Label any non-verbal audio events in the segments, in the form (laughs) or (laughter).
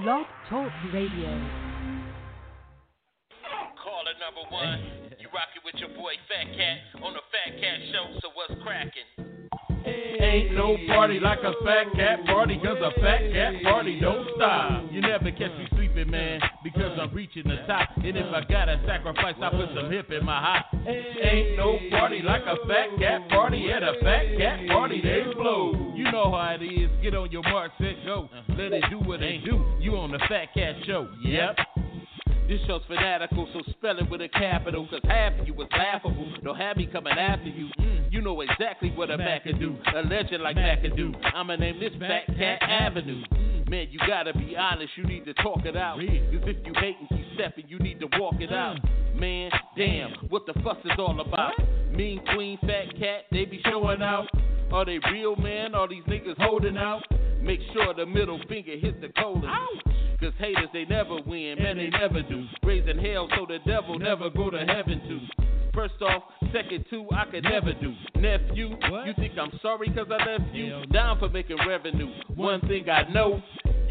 Blog Talk Radio. Caller number one, you rockin' with your boy Fat Cat on the Fat Cat Show. So what's crackin'? Ain't no party like a fat cat party, cause a fat cat party don't stop. You never catch me man, because I'm reaching the top. And if I gotta sacrifice, I put some hip in my hop. Ain't no party like a fat cat party, at a fat cat party they blow. You know how it is, get on your mark, set, go. Let it do what it do. You on the Fat Cat Show, yep. This show's fanatical, so spell it with a capital. Cause half of you was laughable. Don't have me coming after you. You know exactly what a Mac can do. A legend like Mac can do. I'ma name this Fat Cat Avenue. Man, you gotta be honest, you need to talk it out. Cause if you hate and keep stepping, you need to walk it out. Mm. Man, damn, what the fuss is all about? Mean Queen, Fat Cat, they be showing out. Are they real, man? Are these niggas holding out? Make sure the middle finger hit the colon. Cause haters, they never win, man, they never do. Raising hell so the devil never go to heaven too. First off, second two, I could never do. Nephew, you think I'm sorry cause I left you? Down for making revenue. One thing I know,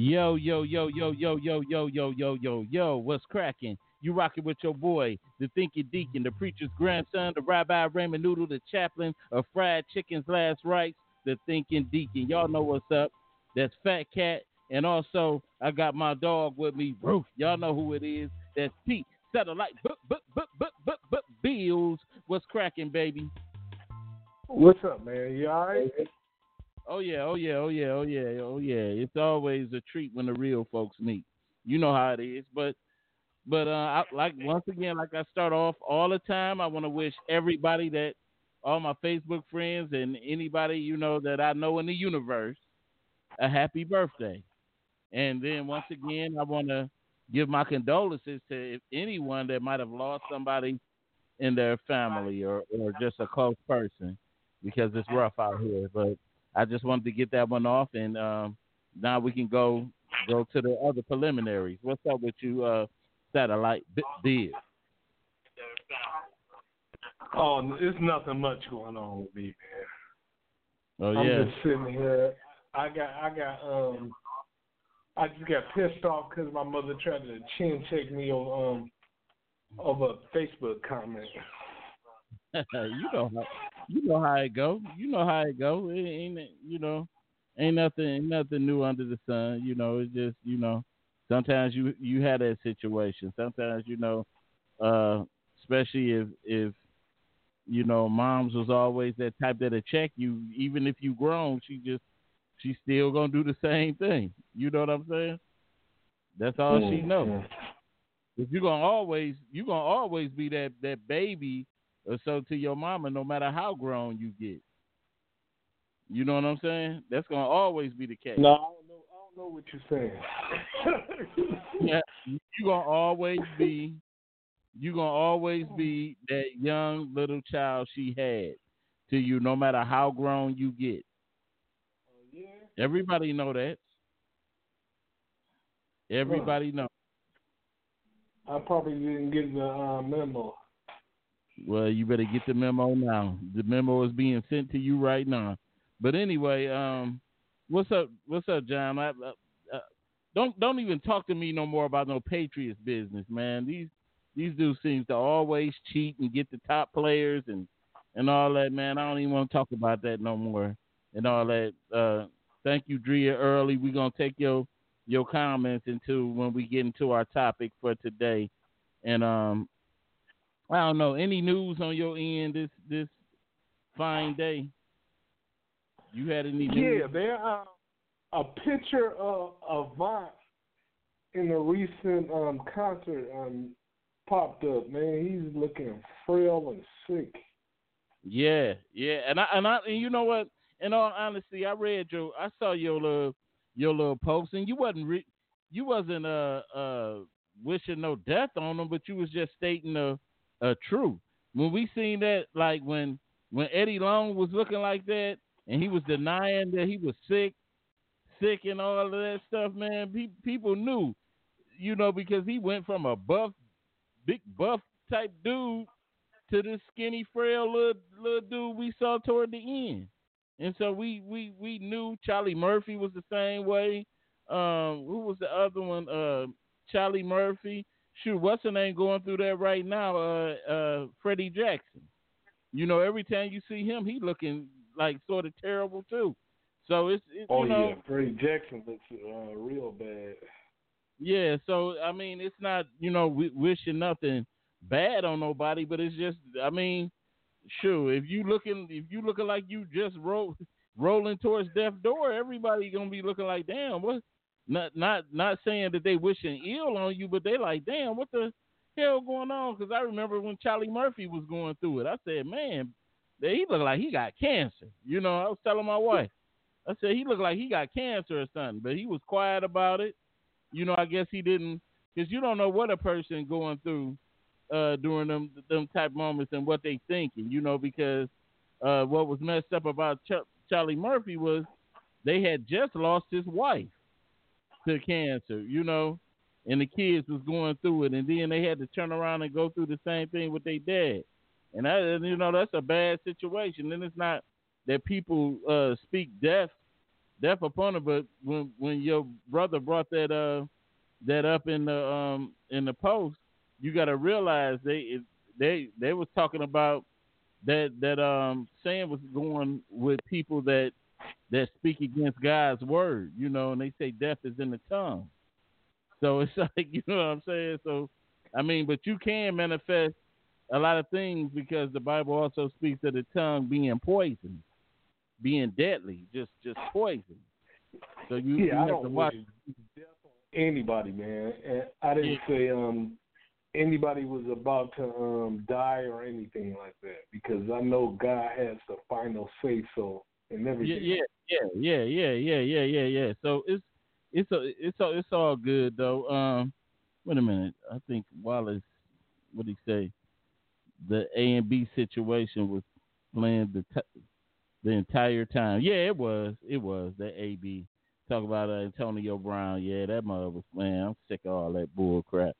Yo, yo, yo, yo, yo, yo, yo, yo, yo, yo, yo, what's cracking? You rocking with your boy, the thinking deacon, the preacher's grandson, the Rabbi Raymond Noodle, the chaplain of fried chicken's last rites, the thinking deacon. Y'all know what's up. That's Fat Cat. And also, I got my dog with me, Roof. Y'all know who it is. That's Pete. Satellite, but, but, but, but, but, but, Bills. What's cracking, baby? What's up, man? You all right? Oh yeah, oh yeah, oh yeah, oh yeah, oh yeah. It's always a treat when the real folks meet. You know how it is. But but uh I, like once again, like I start off all the time, I want to wish everybody that all my Facebook friends and anybody you know that I know in the universe a happy birthday. And then once again, I want to give my condolences to anyone that might have lost somebody in their family or, or just a close person because it's rough out here. But I just wanted to get that one off, and um, now we can go go to the other preliminaries. What's up with you, uh, satellite B- Biz? Oh, it's nothing much going on with me, man. Oh I'm yeah, just sitting here. I got, I got, um, I just got pissed off because my mother tried to chin check me on, um, over a Facebook comment. (laughs) you know how you know how it go. You know how it go. It ain't you know ain't nothing ain't nothing new under the sun. You know it's just you know sometimes you you had that situation. Sometimes you know, uh, especially if if you know moms was always that type that'll check you even if you grown. She just she's still gonna do the same thing. You know what I'm saying? That's all she knows. If you're gonna always you're gonna always be that that baby or so to your mama, no matter how grown you get. You know what I'm saying? That's gonna always be the case. No, I don't know. I don't know what you're saying. (laughs) Yeah, you gonna always be you gonna always be that young little child she had to you, no matter how grown you get. yeah. Everybody know that. Everybody know. I probably didn't get the uh, memo. Well, you better get the memo now. The memo is being sent to you right now. But anyway, um, what's up? What's up, John? I, uh, uh, don't don't even talk to me no more about no Patriots business, man. These these dudes seems to always cheat and get the top players and and all that, man. I don't even want to talk about that no more and all that. Uh, thank you, Drea. Early, we're gonna take your your comments into when we get into our topic for today. And um, I don't know any news on your end this this fine day. You had any news? Yeah, there uh, a picture of Avant in a recent um, concert um, popped up. Man, he's looking frail and sick. Yeah, yeah, and I and I and you know what? In all honesty, I read your, I saw your little your little post, and you wasn't re, you wasn't uh uh wishing no death on them, but you was just stating a a truth. When we seen that, like when when Eddie Long was looking like that, and he was denying that he was sick, sick and all of that stuff, man, pe- people knew, you know, because he went from a buff, big buff type dude to this skinny, frail little little dude we saw toward the end. And so we we we knew Charlie Murphy was the same way. Um, who was the other one? Uh, Charlie Murphy. Shoot, what's her name going through that right now? Uh, uh, Freddie Jackson. You know, every time you see him, he looking like sort of terrible too. So it's, it's oh you know, yeah, Freddie Jackson looks uh, real bad. Yeah, so I mean, it's not you know w- wishing nothing bad on nobody, but it's just I mean, sure if you looking if you looking like you just roll (laughs) rolling towards death door, everybody gonna be looking like damn what. Not not not saying that they wishing ill on you, but they like damn what the hell going on? Because I remember when Charlie Murphy was going through it, I said man, he looked like he got cancer. You know, I was telling my wife, I said he looked like he got cancer or something, but he was quiet about it. You know, I guess he didn't because you don't know what a person going through uh, during them them type moments and what they thinking. You know, because uh, what was messed up about Ch- Charlie Murphy was they had just lost his wife to cancer. You know, and the kids was going through it, and then they had to turn around and go through the same thing with their dad. And that, you know, that's a bad situation. And it's not that people uh, speak death death upon it, but when when your brother brought that uh that up in the um in the post, you got to realize they they they was talking about that that um saying was going with people that that speak against God's word, you know, and they say death is in the tongue. So it's (laughs) like you know what I'm saying. So I mean, but you can manifest a lot of things because the Bible also speaks of the tongue being poison, being deadly, just just poison. So you, yeah, you I don't to watch. anybody, man. And I didn't Yeah. say um anybody was about to um die or anything like that because I know God has the final say so and Yeah, everything. yeah, yeah, yeah, yeah, yeah, yeah, yeah, yeah. So it's it's a, it's all it's all good though. Um, wait a minute. I think Wallace, what did he say? The A and B situation was playing the t- the entire time. Yeah, it was. It was the A B. Talk about uh, Antonio Brown. Yeah, that mother was man. I'm sick of all that bull crap.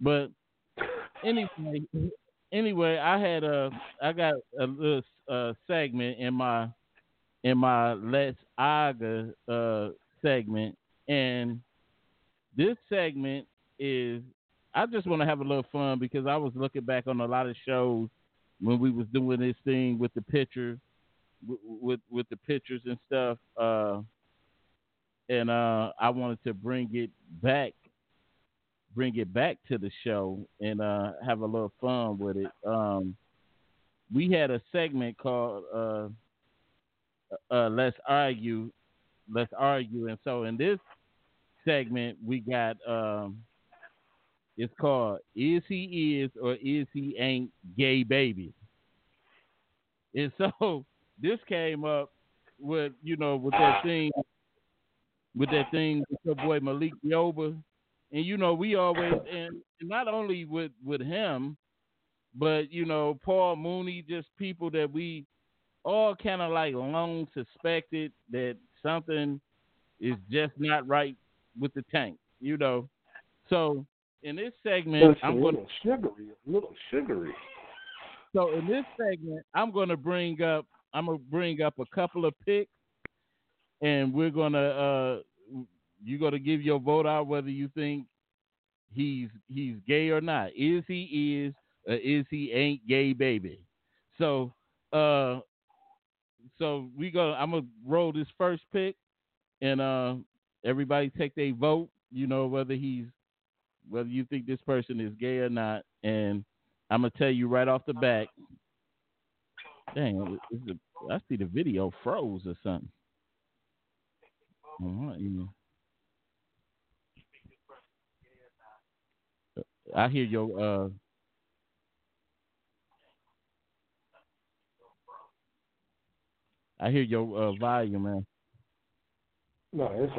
But anyway, anyway, I had a I got a little uh, segment in my in my Let's Argue uh, segment, and this segment is I just want to have a little fun because I was looking back on a lot of shows when we was doing this thing with the picture, with with, with the pictures and stuff, uh, and uh, I wanted to bring it back, bring it back to the show and uh, have a little fun with it. Um, we had a segment called. Uh, uh, let's argue, let's argue. And so in this segment, we got um, it's called "Is He Is or Is He Ain't Gay Baby." And so (laughs) this came up with you know with that thing, with that thing with your boy Malik Yoba, and you know we always and not only with with him, but you know Paul Mooney, just people that we all kind of like long suspected that something is just not right with the tank, you know. So in this segment, a I'm going little sugary, a little sugary. so in this segment, I'm going to bring up I'm going to bring up a couple of picks, and we're going to uh, you're going to give your vote out whether you think he's he's gay or not. Is he is or is he ain't gay, baby? So uh, so we go. I'm gonna roll this first pick, and uh, everybody take their vote. You know whether he's whether you think this person is gay or not, and I'm gonna tell you right off the bat. Dang, it, I see the video froze or something. All right, you know. I hear your uh I hear your uh, volume, man. No, it's.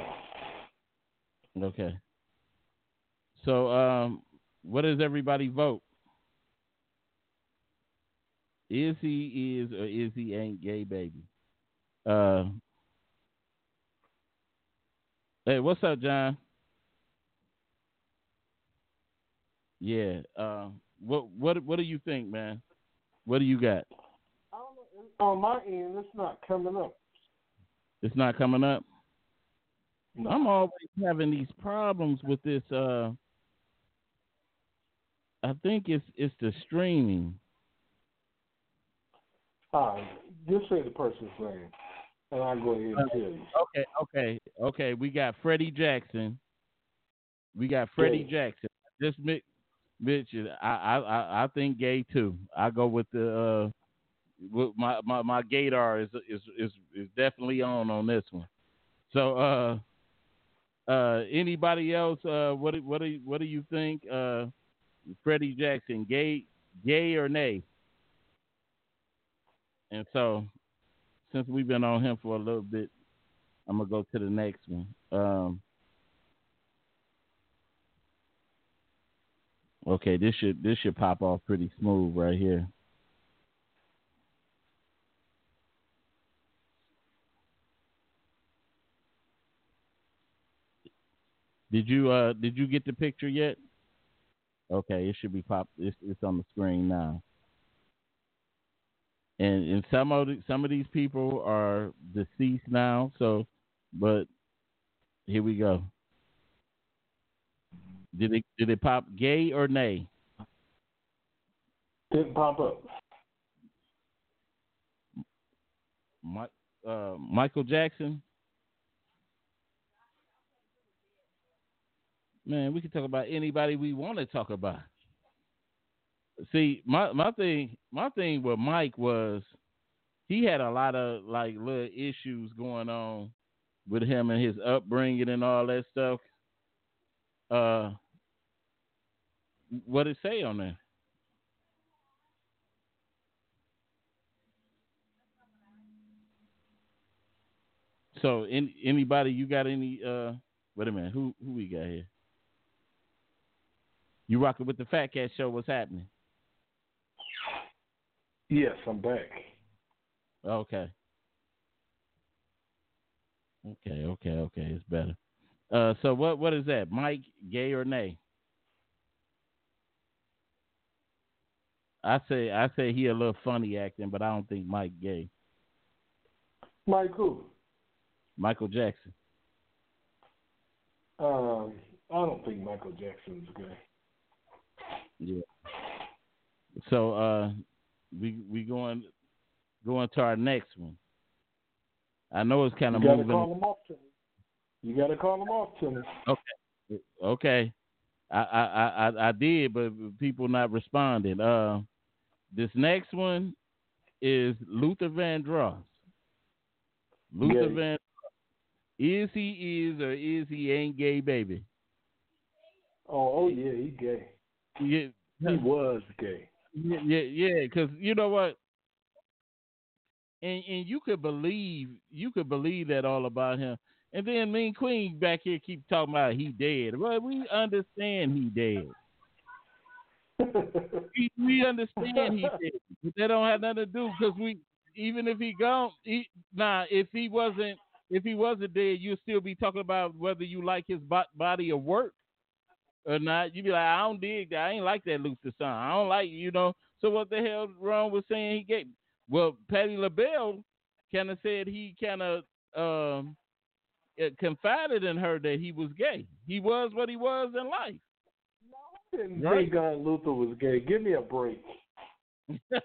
Okay. So, um, what does everybody vote? Is he is or is he ain't gay, baby? Uh, hey, what's up, John? Yeah. Uh, what what what do you think, man? What do you got? On my end, it's not coming up. It's not coming up. No. I'm always having these problems with this. Uh, I think it's it's the streaming. All right, just say the person's name, and I'll go ahead and tell you. Okay, okay, okay. We got Freddie Jackson. We got Freddie Gay. Jackson. This Mitch, Mitch, I, I, I, think gay too. I go with the uh, my my my gaydar is is is is definitely on on this one. So, uh, uh, anybody else? Uh, what do- what do what do you think? Uh, Freddie Jackson, gay, gay or nay? And so, since we've been on him for a little bit, I'm gonna go to the next one. Um, okay, this should this should pop off pretty smooth right here. Did you uh did you get the picture yet? Okay, it should be pop. It's it's on the screen now. And and some of the, some of these people are deceased now. So, but here we go. Did it did it pop gay or nay? Didn't pop up. Mi- uh, Michael Jackson. Man, we can talk about anybody we want to talk about. See, my my thing my thing with Mike was he had a lot of like little issues going on with him and his upbringing and all that stuff. Uh, what it say on there? So, anybody, you got any? Uh, wait a minute, who who we got here? You rocking with the Fat Cat Show? What's happening? Yes, I'm back. Okay. Okay, okay, okay. It's better. Uh, so what what is that? Mike, gay or nay? I say I say he a little funny acting, but I don't think Mike gay. Mike who? Michael Jackson. Um, I don't think Michael Jackson's gay. Yeah. So uh, we we going going to our next one. I know it's kind You of gotta moving. call him off to me. You gotta call them off to me. Okay, I I I I- I did, but people not responding. Uh, this next one is Luther Vandross. Luther Gay. Van. Is he is or is he ain't gay, baby? Oh, oh yeah, he gay. Yeah, He was gay. Yeah, yeah, yeah. Because you know what, and and you could believe you could believe that all about him. And then Mean Queen back here keep talking about he dead. Well, we understand he dead. (laughs) We, we understand he dead, but that don't have nothing to do because we even if he gone, he, nah. If he wasn't if he wasn't dead, you'd still be talking about whether you like his bo- body of work or not. You'd be like, I don't dig that. I ain't like that Luther song. I don't like you know. So what the hell wrong with saying he gay? Well, Patti LaBelle kind of said he kind of um, uh, confided in her that he was gay. He was what he was in life. Didn't Right. think uh, Luther was gay. Give me a break. (laughs)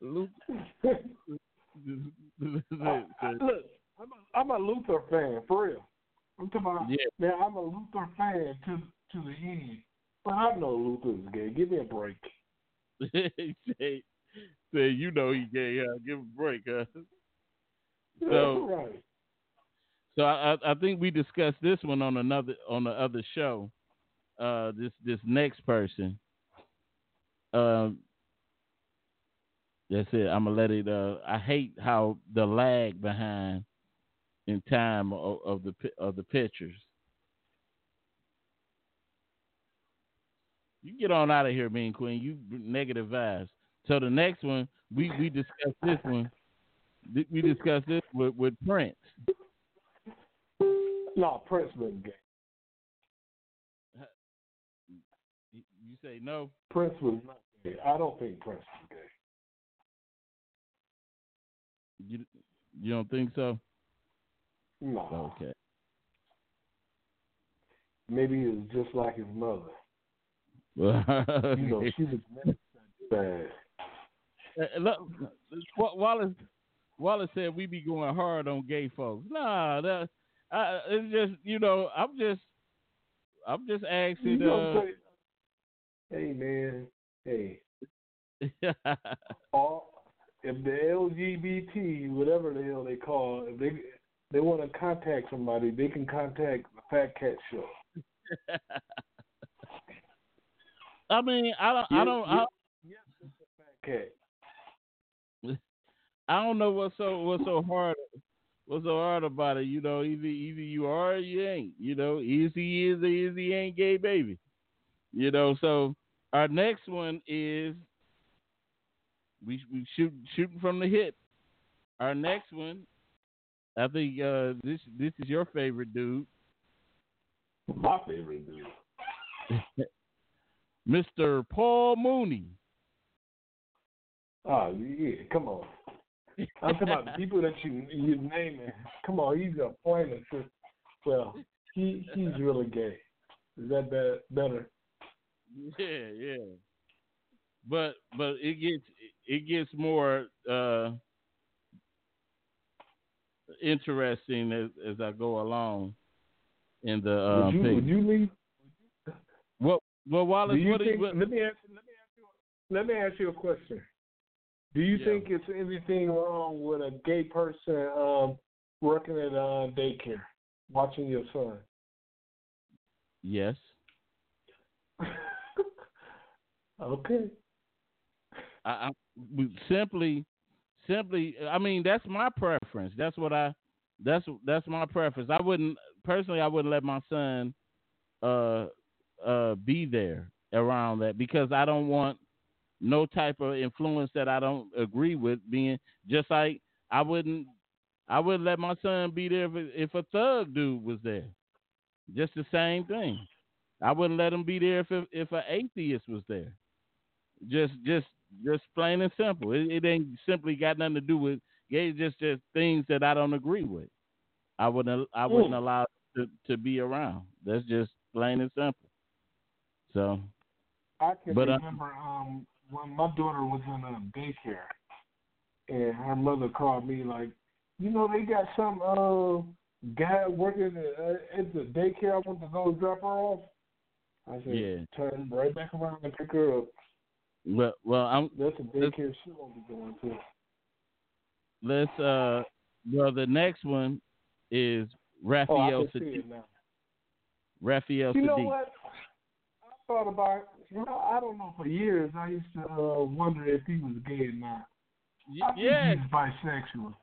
Luther- (laughs) I- I- look, I'm a, I'm a Luther fan for real. I'm talking about Yeah. man. I'm a Luther fan to to the end, but I know Luther's gay. Give me a break. (laughs) say, say, you know he gay, huh? Give him a break, huh? So- right. So I, I I think we discussed this one on another on the other show. Uh, this this next person. Um, That's it. I'm gonna let it. Uh, I hate how the lag behind in time of, of the of the pictures. You get on out of here, Mean Queen. You negative vibes. So the next one, we we discussed this one. We discussed this with, with Prince. No, Prince wasn't gay. You say no? Prince was not gay. I don't think Prince was gay. You you don't think so? No. Okay. Maybe he was just like his mother. (laughs) You know, she was bad. Uh, look, Wallace Wallace said we be going hard on gay folks. Nah, that I, it's just you know I'm just I'm just asking. You uh, hey man, hey. (laughs) all if the LGBT, whatever the hell they call, if they they want to contact somebody, they can contact the Fat Cat Show. (laughs) I mean, I don't, I don't, I, Yes, it's a Fat Cat. (laughs) I don't know what's so what's so hard what's so hard about it. You know, either either you are or you ain't. You know, easy is or easy ain't gay baby. You know, so our next one is we we shoot shooting from the hip. Our next one, I think uh, this this is your favorite dude, My favorite dude. (laughs) Mr. Paul Mooney. Oh yeah, come on. I'm talking about the people that you you naming. Come on, he's a pointer. Well, he he's really gay. Is that bad, better? Yeah, yeah. But but it gets it gets more uh interesting as as I go along in the uh would you would you leave? What well Wallace Do you what, do you- let me ask let me ask you let me ask you a question. Do you Yeah. think it's anything wrong with a gay person um working at uh daycare, watching your son? yes. (laughs) okay. I, I simply simply I mean that's my preference. That's what I that's that's my preference. I wouldn't personally I wouldn't let my son uh uh be there around that because I don't want no type of influence that I don't agree with being just like I wouldn't I wouldn't let my son be there if, if a thug dude was there. Just the same thing. I wouldn't let him be there if if an atheist was there. Just just just plain and simple. It, it ain't simply got nothing to do with gay. Just just things that I don't agree with. I wouldn't I wouldn't Mm. allow to to be around. That's just plain and simple. So I can But, uh, remember um when my daughter was in a daycare, and her mother called me like, you know, they got some uh guy working at, uh, at the daycare. I want to go drop her off. I said, Yeah. turn right back around and pick her up. Well well I'm That's a daycare she won't be going to. let's uh well the next one is Oh, Raphael see Saadiq. Raphael You know what? I thought about. You know, I don't know. For years, I used to uh, wonder if he was gay or not. I think yes. he's bisexual.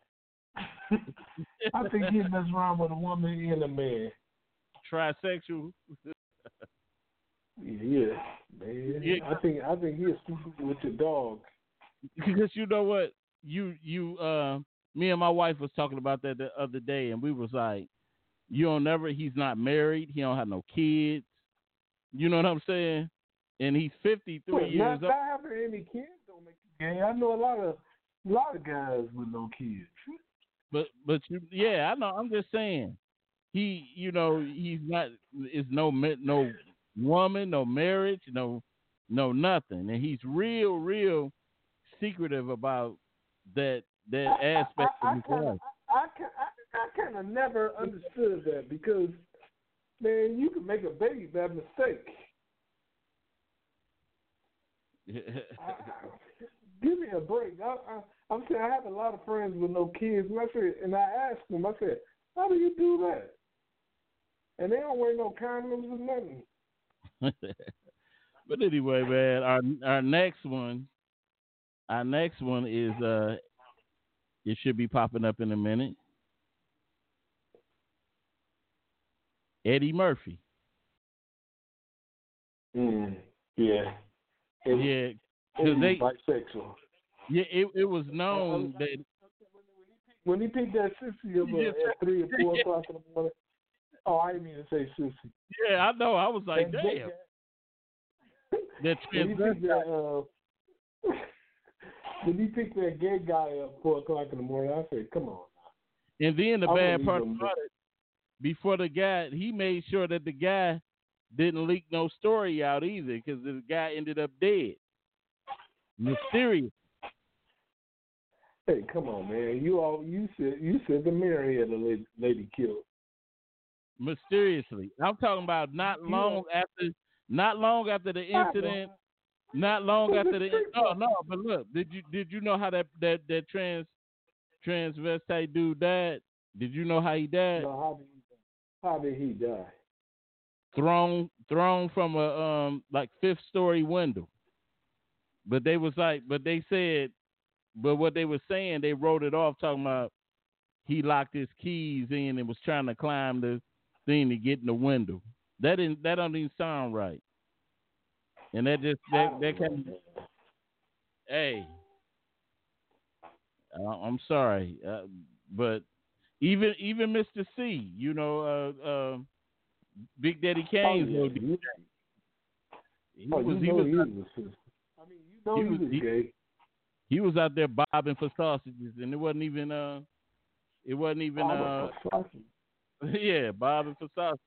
(laughs) I think he mess around with a woman and a man. Trisexual. (laughs) Yeah, yeah, man. Yeah. I think I think he's stupid with the dog. (laughs) because you know what you you uh me and my wife was talking about that the other day and we was like you don't never he's not married he don't have no kids you know what i'm saying and he's 53 Well, years not, old not having any kids don't make you gay. I know a lot of a lot of guys with no kids. but but you yeah i know i'm just saying he you know he's not is no no woman no marriage no no nothing and he's real real secretive about that that aspect I, I, of his kinda, life I, I, I, I kind of never understood that because, man, you can make a baby by mistake. I, (laughs) give me a break. I, I, I'm saying I have a lot of friends with no kids, and I said, and I asked them, I said, how do you do that? And they don't wear no condoms or nothing. (laughs) but anyway, man, our our next one, our next one is uh, it should be popping up in a minute. Eddie Murphy. Mm, yeah. It, yeah, because they bisexual. Yeah, it it was known that when he picked that up at three or (laughs) four o'clock in the morning. Oh, I didn't mean to say sissy. Yeah, I know. I was like, that, (laughs) damn. That when he picked that, uh, (laughs) when he picked that gay guy up four o'clock in the morning, I said, "Come on." Now. And then the bad part about it, before the guy, he made sure that the guy didn't leak no story out either, because the guy ended up dead, mysterious. Hey, come on, man! You all you said you said the mirror had a lady, lady killed. Mysteriously, I'm talking about not long after, not long after the incident, not long after the. No, no, but look, did you did you know how that that that trans transvestite dude died? Did you know how he died? No, how did he, how did he die? thrown thrown from a um like fifth story window. But they was like, but they said, but what they were saying, they wrote it off talking about he locked his keys in and was trying to climb the thing to get in the window. That didn't that don't even sound right. And that just that that kind of hey, I'm sorry, uh, but even even Mr. Cee, you know, uh, uh, Big Daddy Kane's oh, yeah. He, oh, was, he was, he was, I mean, you know he, was, he, gay. He was out there bobbing for sausages, and it wasn't even uh, it wasn't even uh, (laughs) yeah, bobbing for sausages,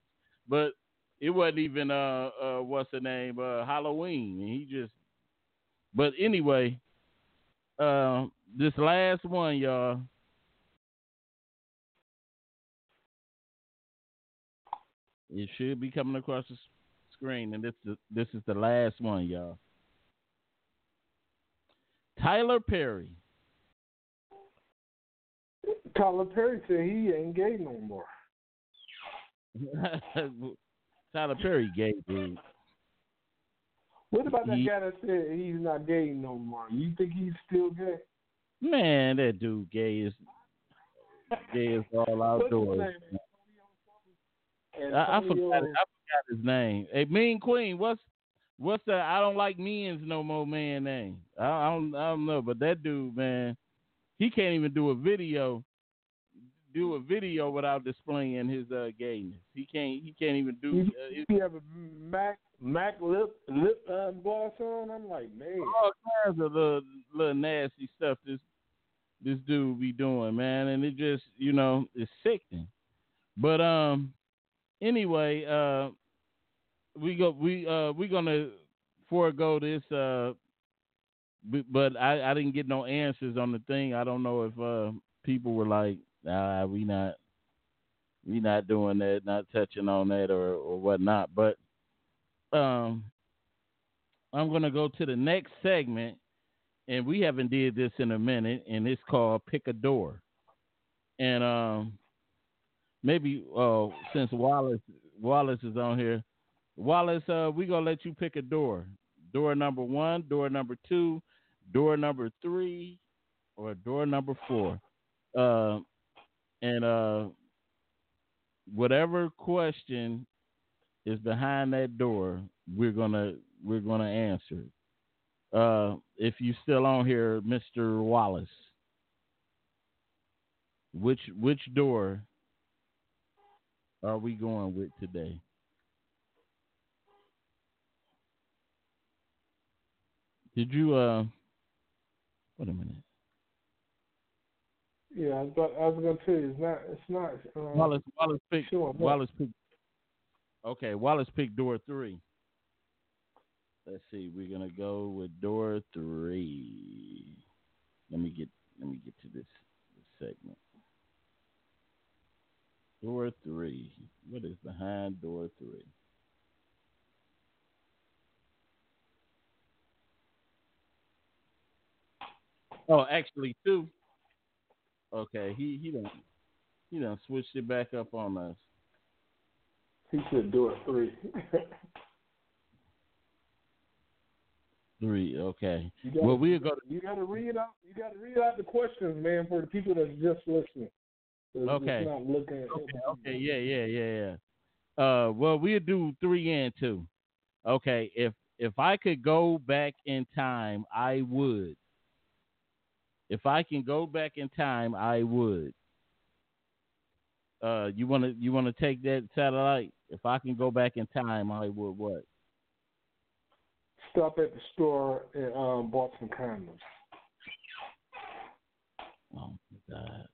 but it wasn't even uh, uh, what's the name, uh, Halloween, and he just. But anyway, uh, this last one, y'all. It should be coming across the screen, and this is this is the last one, y'all. Tyler Perry. Tyler Perry said he ain't gay no more. (laughs) Tyler Perry gay, dude. What about that he, guy that said he's not gay no more? You think he's still gay? Man, that dude gay is gay is all (laughs) outdoors. I, I, forgot. I forgot his name. Hey, Mean Queen. What's what's the? I don't like means no more man name. I, I don't. I don't know. But that dude, man, he can't even do a video. Do a video without displaying his uh, gayness. He can't. He can't even do. Uh, you have a Mac Mac lip lip um, gloss on. I'm like, man. All kinds of little little nasty stuff. This this dude be doing, man, and it just you know it's sickening. But um, anyway, uh, we go we uh we gonna forego this uh but I, I didn't get no answers on the thing. I don't know if uh people were like, ah, we not we not doing that, not touching on that or or whatnot. But um I'm gonna go to the next segment and we haven't did this in a minute and it's called Pick a Door. And um maybe uh, since Wallace Wallace is on here, Wallace, uh, we gonna let you pick a door. Door number one, door number two, door number three, or door number four. Uh, and uh, whatever question is behind that door, we're gonna we're gonna answer. Uh, if you still on here, Mr. Wallace, which which door are we going with today? Did you uh wait a minute. Yeah, I I was gonna tell you it's not it's not um, Wallace Wallace picked sure, Wallace picked Okay, Wallace picked door three. Let's see, we're gonna go with door three. Let me get let me get to this, this segment. Door three. What is behind door three? Oh, actually two. Okay, he he done he done switched it back up on us. He said door three. (laughs) Three. Okay. Gotta, Well, we're gonna. You got to read out. You got to read out the questions, man, for the people that's just listening. Okay. Just not looking at okay. Okay. Yeah. Yeah. Yeah. Yeah. Uh. Well, we'll do three and two. Okay. If if I could go back in time, I would. If I can go back in time, I would. Uh, you want to you want to take that satellite? If I can go back in time, I would what? Stop at the store and um, bought some condoms. Oh my God.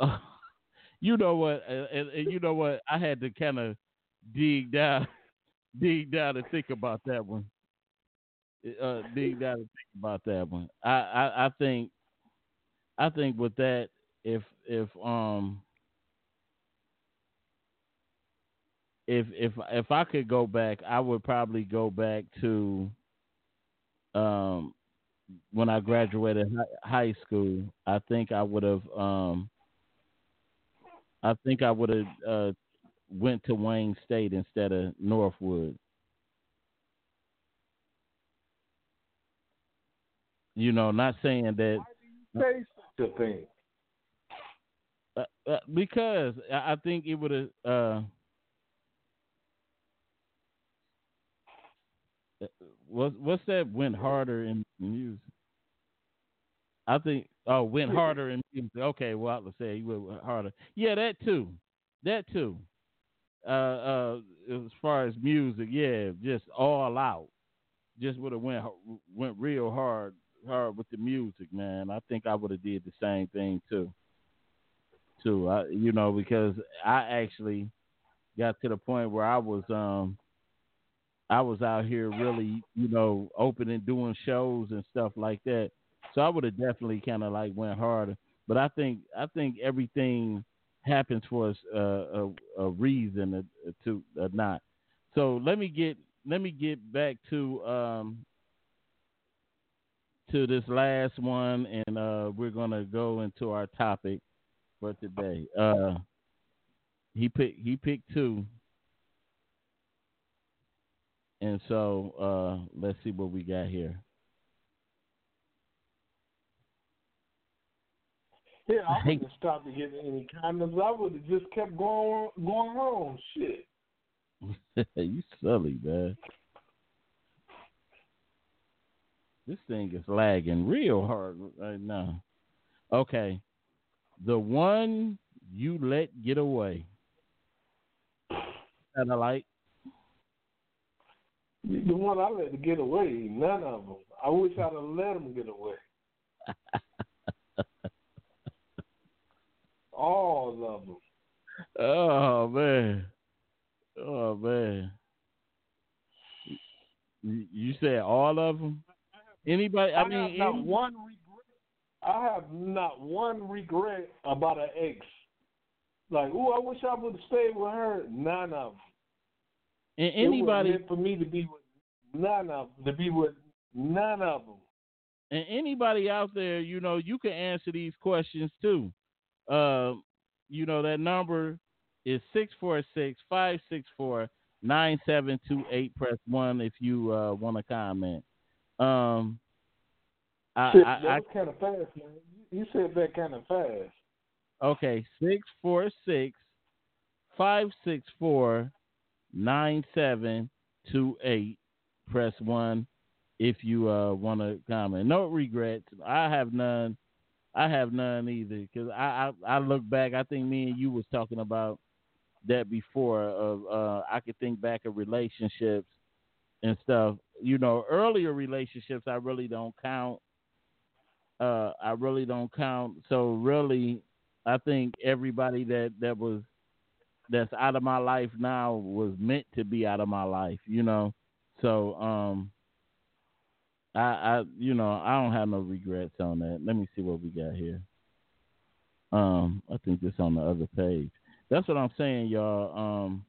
Uh, (laughs) you know what? And, and you know what? I had to kind of dig down, (laughs) dig down and think about that one. Uh, down and think about that one. I, I, I think, I think with that, if if um if if if I could go back, I would probably go back to um when I graduated high school. I think I would have um I think I would have uh went to Wayne State instead of Northwood. You know, not saying that Say such a thing. uh, uh, because I think it would have. Uh, what what's that? Went harder in music. I think. Oh, went harder in music. Okay, well I would say he went harder. Yeah, that too. That too. Uh, uh, as far as music, yeah, just all out. Just would have went went real hard hard with the music, man. I think I would have did the same thing too too. I, you know, because I actually got to the point where I was um I was out here really, you know, opening and doing shows and stuff like that. So I would have definitely kind of like went harder. But I think I think everything happens for us uh, a a reason uh, to uh, not. So let me get let me get back to um to this last one and uh we're gonna go into our topic for today. Uh, he picked he picked two, and so uh, let's see what we got here. Yeah, I wouldn't have stopped to get any condoms. I would have just kept going going on. Shit. (laughs) you silly man. This thing is lagging real hard right now. Okay, the one you let get away. Satellite. The one I let get away, none of them. I wish I'd have let them get away. (laughs) All of them. Oh man. Oh man. You you said all of them? Anybody? I, I, mean, have not one regret. I have not one regret about an ex. Like, ooh, I wish I would have stayed with her. None of them. and anybody for me to be with none of them. To be with none of them. and anybody out there, you know, you can answer these questions too. Uh, you know that number is 646-564-9728. Press one if you uh, want to comment. Um, I, Shit, I, that I was kind of fast, man. You said that kind of fast. Okay, six four six five six four nine seven two eight. Press one if you uh want to comment. No regrets. I have none. I have none either because I, I I look back. I think me and you was talking about that before. Of uh, I could think back of relationships and stuff. You know, earlier relationships I really don't count. Uh, I really don't count. So really, I think everybody that that was that's out of my life now was meant to be out of my life, you know. So um I I you know, I don't have no regrets on that. Let me see what we got here. Um I think this on the other page. That's what I'm saying, y'all. Um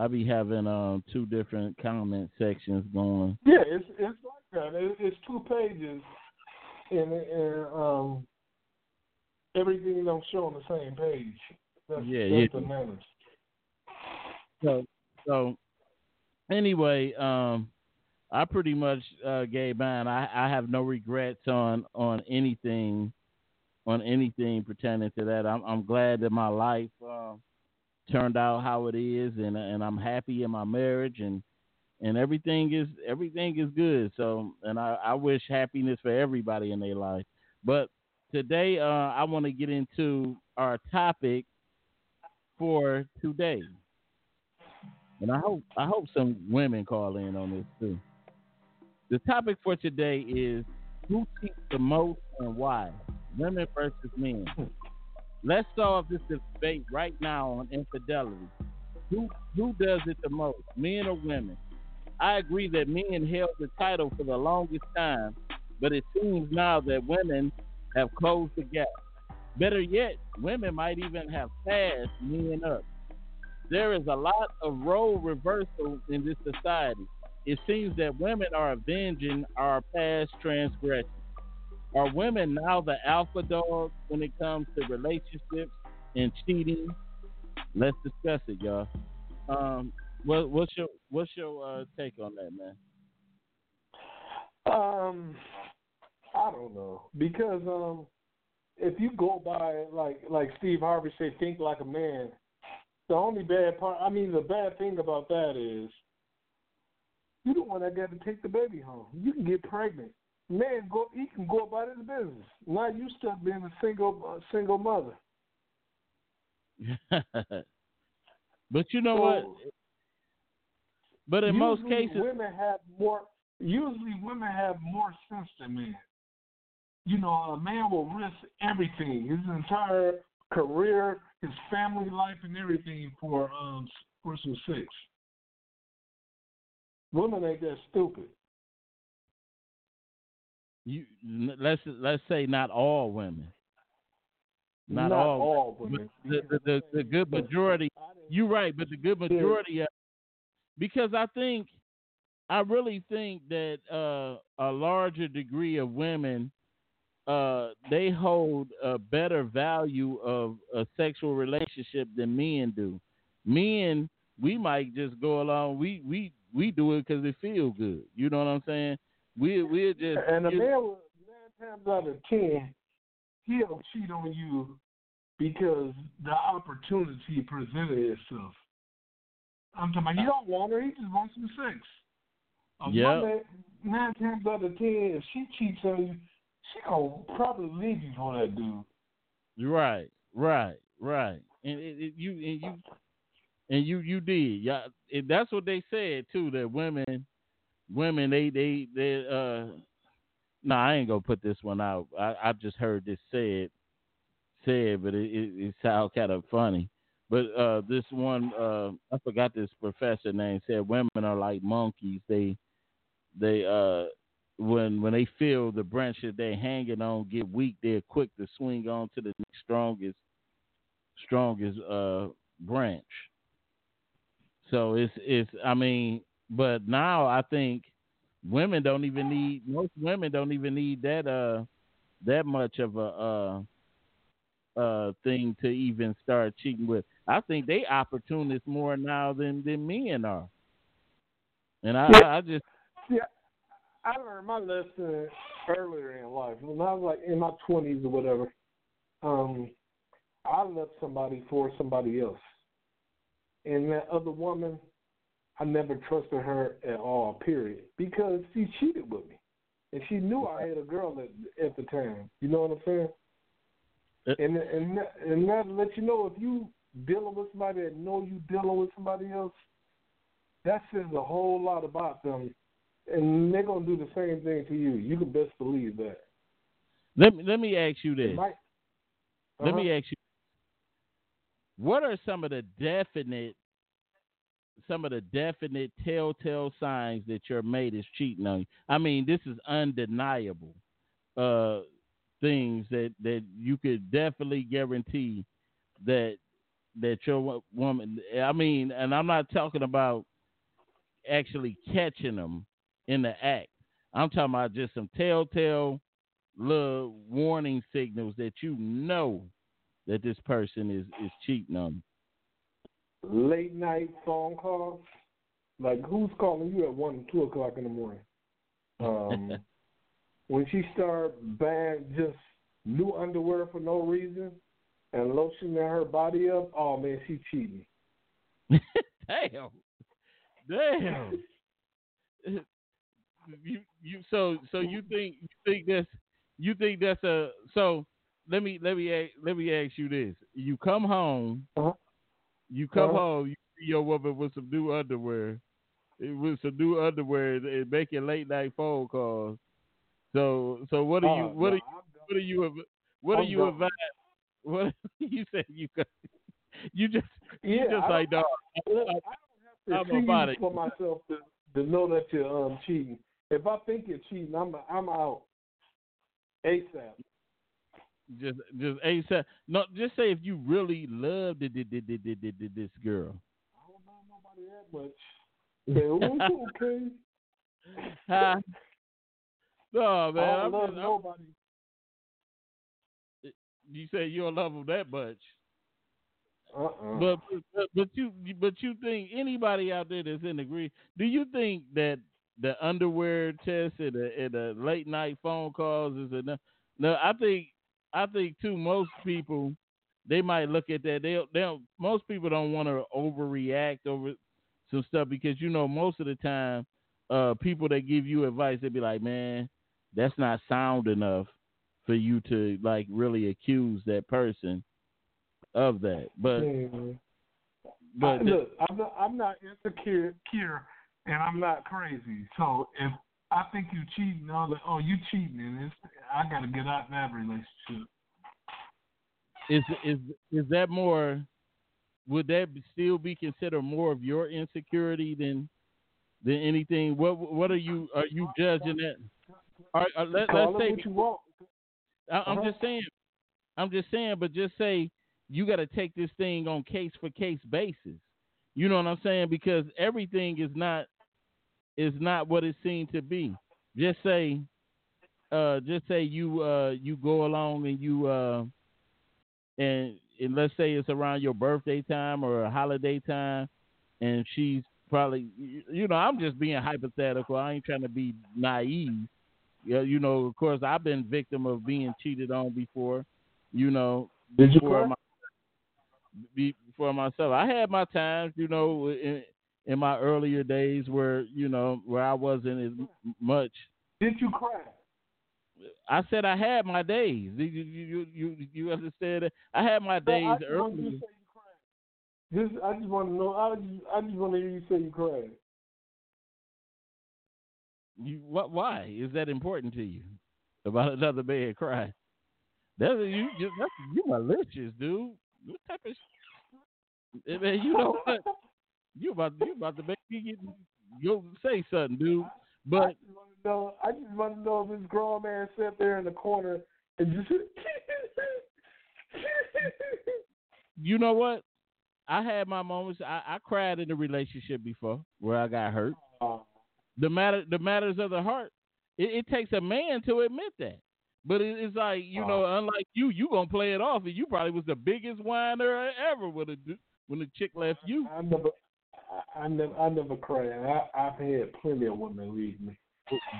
I be having um two different comment sections going. Yeah, it's it's like that. It, it's two pages, and, and um, everything don't show on the same page. That's, Yeah, that's yeah. bananas. So so anyway, um, I pretty much uh, gave mine. I, I have no regrets on on anything on anything pertaining to that. I'm I'm glad that my life uh, turned out how it is, and and I'm happy in my marriage, and and everything is everything is good. So, and I, I wish happiness for everybody in their life. But today, uh, I want to get into our topic for today, and I hope I hope some women call in on this too. The topic for today is who cheats the most and why women versus men. Let's solve this debate right now on infidelity. Who who does it the most, men or women? I agree that men held the title for the longest time, but it seems now that women have closed the gap. Better yet, women might even have passed men up. There is a lot of role reversal in this society. It seems that women are avenging our past transgressions. Are women now the alpha dogs when it comes to relationships and cheating? Let's discuss it, y'all. Um, what, what's your what's your uh, take on that, man? Um, I don't know because um, if you go by like like Steve Harvey said, think like a man. The only bad part, I mean, the bad thing about that is you the one that got to take the baby home. You can get pregnant man go he can go about his business. Now you stuck being a single uh, single mother. (laughs) but you know so, what? But in most cases, women have more. Usually, women have more sense than men. You know, a man will risk everything, his entire career, his family life, and everything for um for some sex. Women ain't that stupid you let's let's say not all women. Not, not all, all women. The, the, the, the, good majority. You're right, but the good majority. Of, because I think, I really think that uh, a larger degree of women, uh, they hold a better value of a sexual relationship than men do. Men, we might just go along. We we we do it because it feels good. You know what I'm saying? We we just and a man nine times out of ten he'll cheat on you because the opportunity presented itself. I'm talking about you don't want her, he just wants some sex. A yep. woman nine times out of ten, if she cheats on you, she gonna probably leave you for that dude. Right, right, right. And it, it, you and you and you you did. Yeah, that's what they said too. That women women they they they uh no, nah, I ain't gonna put this one out. I, I just heard this said said, but it, it, it sounds kind of funny. But uh, this one, uh, I forgot this professor name said women are like monkeys. They they uh when when they feel the branch that they're hanging on get weak, they're quick to swing on to the strongest strongest uh branch. So it's it's I mean but now I think women don't even need most women don't even need that uh that much of a uh uh thing to even start cheating with. I think they opportunists more now than than men are. And I, yeah. I just yeah, I learned my lesson earlier in life when I was like in my twenties or whatever. Um, I left somebody for somebody else, and that other woman I never trusted her at all, period, because she cheated with me, and she knew I had a girl at at the time. You know what I'm saying? Uh, and and and that let you know if you dealing with somebody that know you dealing with somebody else, that says a whole lot about them, and they're gonna do the same thing to you. You can best believe that. Let me let me ask you this. Might, uh-huh. Let me uh-huh. ask you. What are some of the definite some of the definite telltale signs that your mate is cheating on you. I mean, this is undeniable uh, things that that you could definitely guarantee that that your woman. I mean, and I'm not talking about actually catching them in the act. I'm talking about just some telltale little warning signals that you know that this person is is cheating on you. Late night phone calls. Like who's calling you at one two o'clock in the morning? Um, (laughs) when she start buying just new underwear for no reason and lotioning her body up, oh man, she cheating. (laughs) Damn. Damn. (laughs) you you so so you think you think that's you think that's a so let me let me let me ask you this. You come home, Uh-huh. You come home, you see your woman with some new underwear, with some new underwear, and- making late night phone calls. So so what are you Oh, what no, do you, I'm what are you what I'm you done. What (laughs) you said you got you just Yeah, you just I like dog. Look, I I- don't have to I'm about you it. for myself to to know that you're um cheating. If I think you're cheating, I'm I'm out ASAP. Just, just ASAP. No, just say if you really loved it, did, did, did, did, did, did this girl. I don't know nobody that much. Yeah, it's (laughs) okay. Huh? no, man. I don't love nobody. you say you don't love them that much, Uh-uh. but, but but you but you think anybody out there that's in the agree? Do you think that the underwear test and the, and the late night phone calls is enough? No, I think I think too. Most people they might look at that. They they most people don't want to overreact over some stuff because you know most of the time, uh, people that give you advice they'd be like, man, that's not sound enough for you to like really accuse that person of that. But but I, look, I'm not, I'm not insecure, and I'm not crazy. So if I think you cheating, I'm like, oh, you cheating, and it's, I got to get out of that relationship. is is is that more? Would that be- still be considered more of your insecurity than than anything? What what are you are you judging that? Are, are, let, let's it say what you want. I, I'm Uh-huh. just saying. I'm just saying, but just say you got to take this thing on case for case basis. You know what I'm saying? Because everything is not is not what it seemed to be. Just say, uh, just say you uh you go along and you uh and and let's say it's around your birthday time or a holiday time, and she's probably you know I'm just being hypothetical. I ain't trying to be naive. Yeah, you know, of course, I've been victim of being cheated on before. You know, Did you before cry? my be, for myself. I had my times, you know, in my earlier days where you know where I wasn't as much. Did you cry? I said I had my days. You you you you, understand? That? I had my days just you earlier. say you cried. Just, I just want to know. I just, I just want to hear you say you cried. You what? Why is that important to you? About another man crying? That's you. you that's, you malicious, dude. What type of? Man, you know what? (laughs) You about you about to make me get, go say something, dude. I But just want to know. I just want to know if this grown man sat there in the corner and just. (laughs) you know what? I had my moments. I, I cried in a relationship before where I got hurt. The matter, the matters of the heart. It, it takes a man to admit that. But it, it's like you know, uh-huh. unlike you, you gonna play it off, and you probably was the biggest whiner ever when a when the chick left you. I never, I, I never, I never cried. I, I've had plenty of women leave me.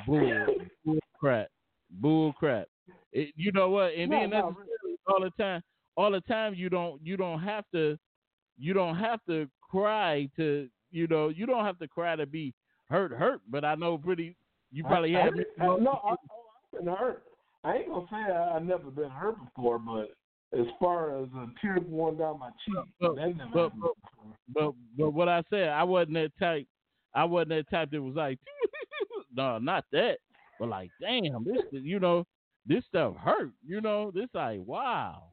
Bull, (laughs) bull crap, bull crap. It, you know what? And No, then no, necessarily all the time, all the time you don't you don't have to you don't have to cry to you know you don't have to cry to be hurt hurt. But I know pretty you probably I, have. I, I, no, I, oh, I've been hurt. I ain't gonna say I, I've never been hurt before, but as far as a tear going down my cheek, But- but- happened. But but what I said, I wasn't that type. I wasn't that type that was like, (laughs) no, not that. But like, damn, this you know, this stuff hurt. You know, this like wow.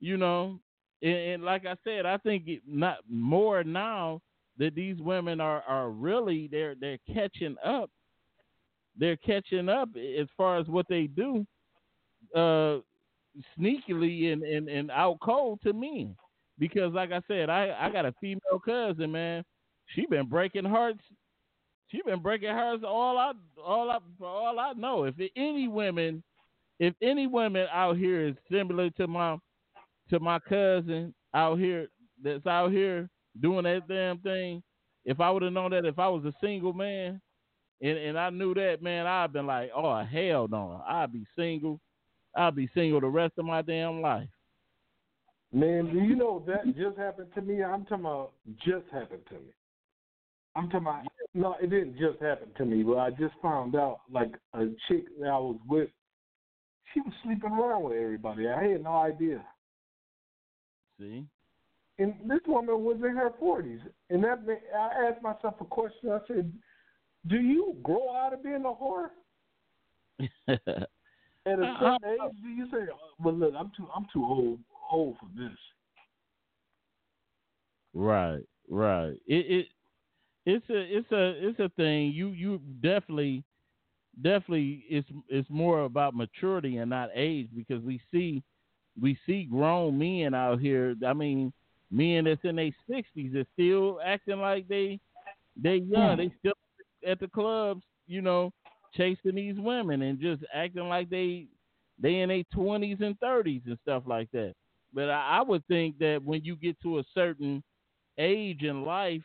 You know, and, and like I said, I think it not more now that these women are are really they're they're catching up. They're catching up as far as what they do, uh, sneakily and and and out cold to men because like I said, I I got a female cousin, man. She been breaking hearts. She been breaking hearts all I all I all I know. If any women, if any women out here is similar to my to my cousin out here that's out here doing that damn thing. If I would have known that if I was a single man, and and I knew that man, I'd been like, oh hell no, I'd be single. I'd be single the rest of my damn life. Man, do you know that just happened to me? I'm talking about just happened to me. I'm talking about no, it didn't just happen to me, but I just found out like a chick that I was with, she was sleeping around with everybody. I had no idea. See? And this woman was in her forties, and that I asked myself a question. I said, "Do you grow out of being a whore?" (laughs) At a certain uh, age, uh, do uh, you say, "Well, look, I'm too, I'm too old, old for this." Right, right. It, it, it's a, it's a, it's a thing. You, you definitely, definitely, it's, it's more about maturity and not age because we see, we see grown men out here. I mean, men that's in their sixties are still acting like they, they young. Hmm. They still at the clubs, you know, chasing these women and just acting like they they in their twenties and thirties and stuff like that. But I, I, would think that when you get to a certain age in life,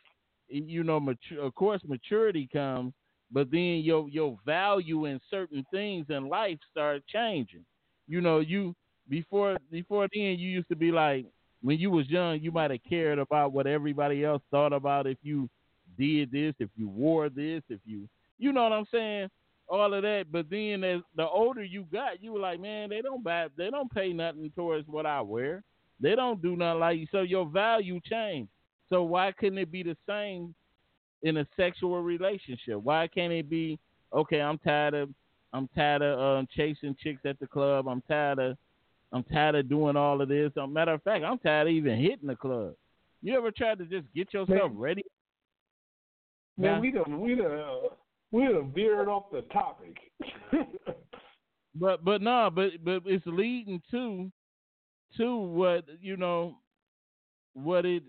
you know, mature, of course, maturity comes, but then your your value in certain things in life start changing. You know, you before before then you used to be like when you was young, you might have cared about what everybody else thought about if you did this, if you wore this, if you you know what I'm saying? All of that. But then as the older you got, you were like, man, they don't buy, they don't pay nothing towards what I wear. They don't do nothing like you. So your value changed. So why couldn't it be the same in a sexual relationship? Why can't it be okay? I'm tired of I'm tired of um, chasing chicks at the club. I'm tired of I'm tired of doing all of this. As matter of fact, I'm tired of even hitting the club. You ever tried to just get yourself ready? Man, we don't we don't uh, we have veered off the topic. (laughs) but but no, but but it's leading to to what you know what it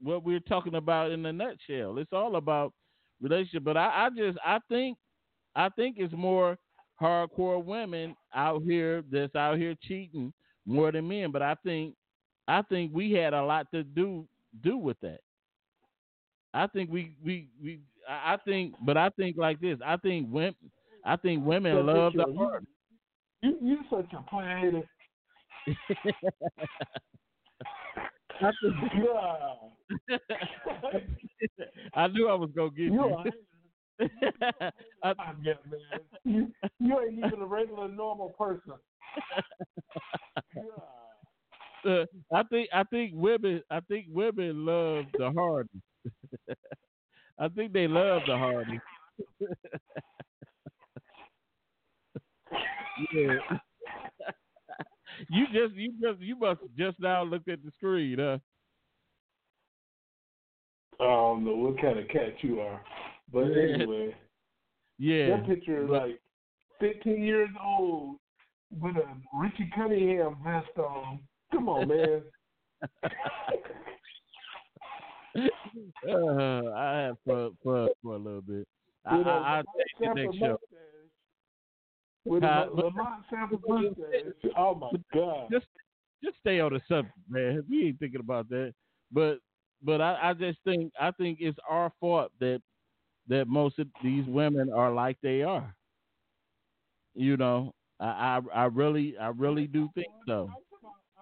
what we're talking about in a nutshell. It's all about relationship. But I, I just I think I think it's more hardcore women out here that's out here cheating more than men. But I think I think we had a lot to do do with that. I think we we we I think, but I think like this. I think women. I think women so love the heart. You you such a player. (laughs) I, (laughs) I knew I was gonna get you. you. (laughs) I, I get man. You, you ain't even a regular normal person. Uh, I think I think women I think women love the hard. I think they love the Hardy. (laughs) yeah. (laughs) you just you just you must just now looked at the screen, huh? I don't know what kind of cat you are, but anyway. (laughs) Yeah. That picture is like 15 years old with a Richie Cunningham vest on. Come on, man. (laughs) uh, I have fun, fun for a little bit. I, I, I'll take the next show. With uh, Lamont (laughs) mustache. Oh my God! Just, just stay on the subject, man. We ain't thinking about that. But, but I, I just think I think it's our fault that that most of these women are like they are. You know, I, I, I really, I really do think so.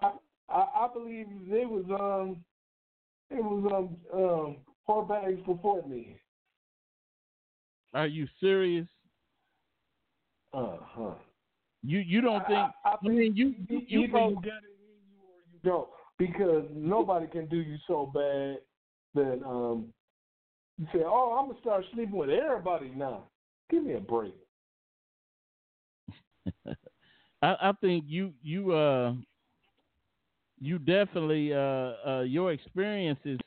I, I, I believe they was um it was um um four bags before me. Are you serious? Uh huh. You you don't think? I, I, I mean, you you, you, you, got it in you or you don't because nobody can do you so bad that um you say, oh, I'm gonna start sleeping with everybody now. Give me a break. (laughs) I, I think you you uh you definitely uh, uh, your experiences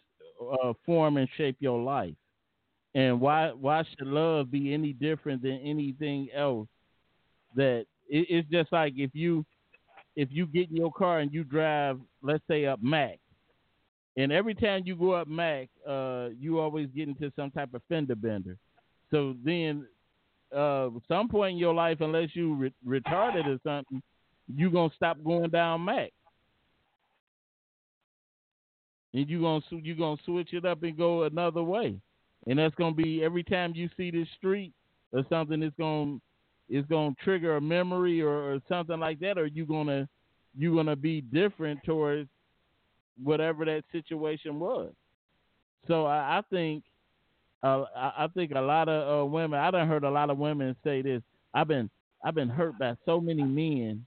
uh, form and shape your life. And why why should love be any different than anything else? That it, it's just like if you if you get in your car and you drive, let's say up Mac, and every time you go up Mac, uh, you always get into some type of fender bender. So then, uh, some point in your life, unless you re- retarded or something, you gonna stop going down Mac. And you gonna you gonna switch it up and go another way, and that's gonna be every time you see this street or something, it's gonna it's gonna trigger a memory or, or something like that, or you gonna you gonna be different towards whatever that situation was. So I, I think uh, I, I think a lot of uh, women. I done heard a lot of women say this. I've been I've been hurt by so many men